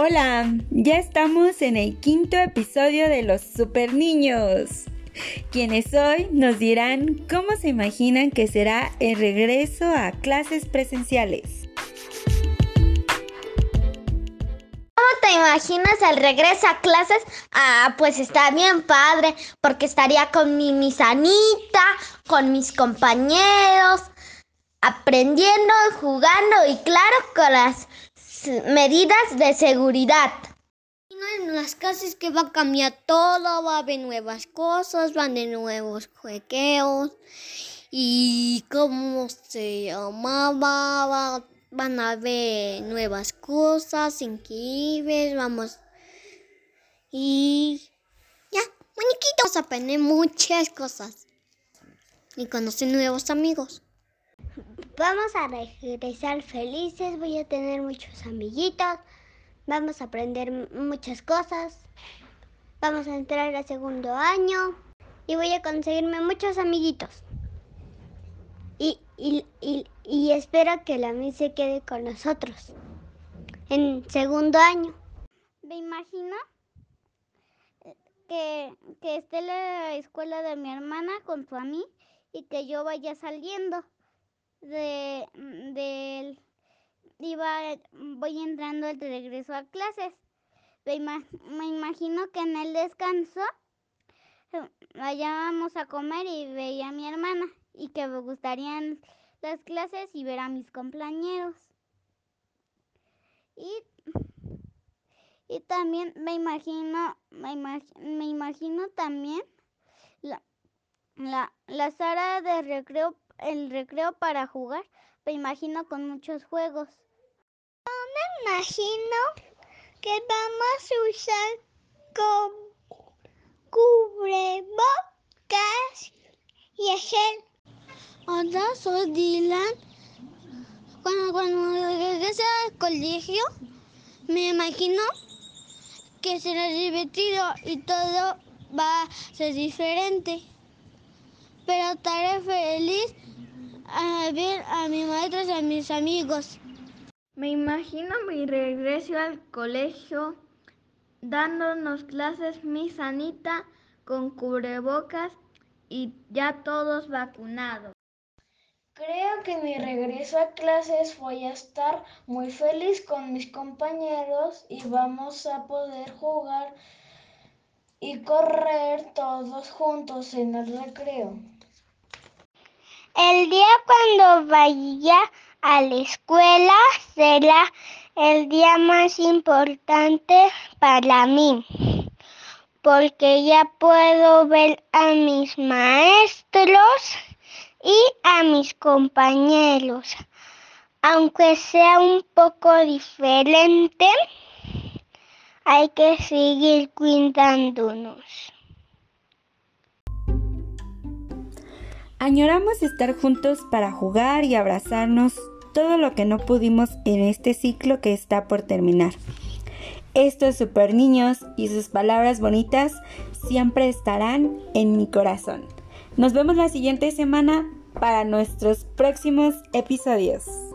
Hola, ya estamos en el quinto episodio de Los Super Niños, quienes hoy nos dirán cómo se imaginan que será el regreso a clases presenciales. ¿Cómo te imaginas el regreso a clases? Ah, pues está bien padre, porque estaría con mi misanita, con mis compañeros, aprendiendo, jugando y claro, con las medidas de seguridad. En las clases que va a cambiar todo, va a haber nuevas cosas, van de nuevos juegueos y cómo se llamaba, van a ver nuevas cosas increíbles, vamos y ya, muñequitos, aprender muchas cosas y conocer nuevos amigos. Vamos a regresar felices, voy a tener muchos amiguitos, vamos a aprender muchas cosas, vamos a entrar al segundo año y voy a conseguirme muchos amiguitos. Y, y, espero que la mí se quede con nosotros en segundo año. Me imagino que, que esté la escuela de mi hermana con su mí y que yo vaya saliendo de, mm, del iba voy entrando de regreso a clases. Me, imagino que en el descanso vayábamos a comer y veía a mi hermana y que me gustarían las clases y ver a mis compañeros. Y, y también me imagino, me, me imagino también la, la, la sala de recreo el recreo para jugar, me imagino con muchos juegos. me imagino que vamos a usar con cubrebocas y gel. Hola, soy Dylan. Cuando, cuando regrese al colegio, me imagino que será divertido y todo va a ser diferente. Pero estaré feliz a ver a mis maestros y a mis amigos. Me imagino mi regreso al colegio dándonos clases mi sanita con cubrebocas y ya todos vacunados. Creo que mi regreso a clases voy a estar muy feliz con mis compañeros y vamos a poder jugar y correr todos juntos en el recreo. El día cuando vaya a la escuela será el día más importante para mí, porque ya puedo ver a mis maestros y a mis compañeros. Aunque sea un poco diferente, hay que seguir cuidándonos. Añoramos estar juntos para jugar y abrazarnos todo lo que no pudimos en este ciclo que está por terminar. Estos super niños y sus palabras bonitas siempre estarán en mi corazón. Nos vemos la siguiente semana para nuestros próximos episodios.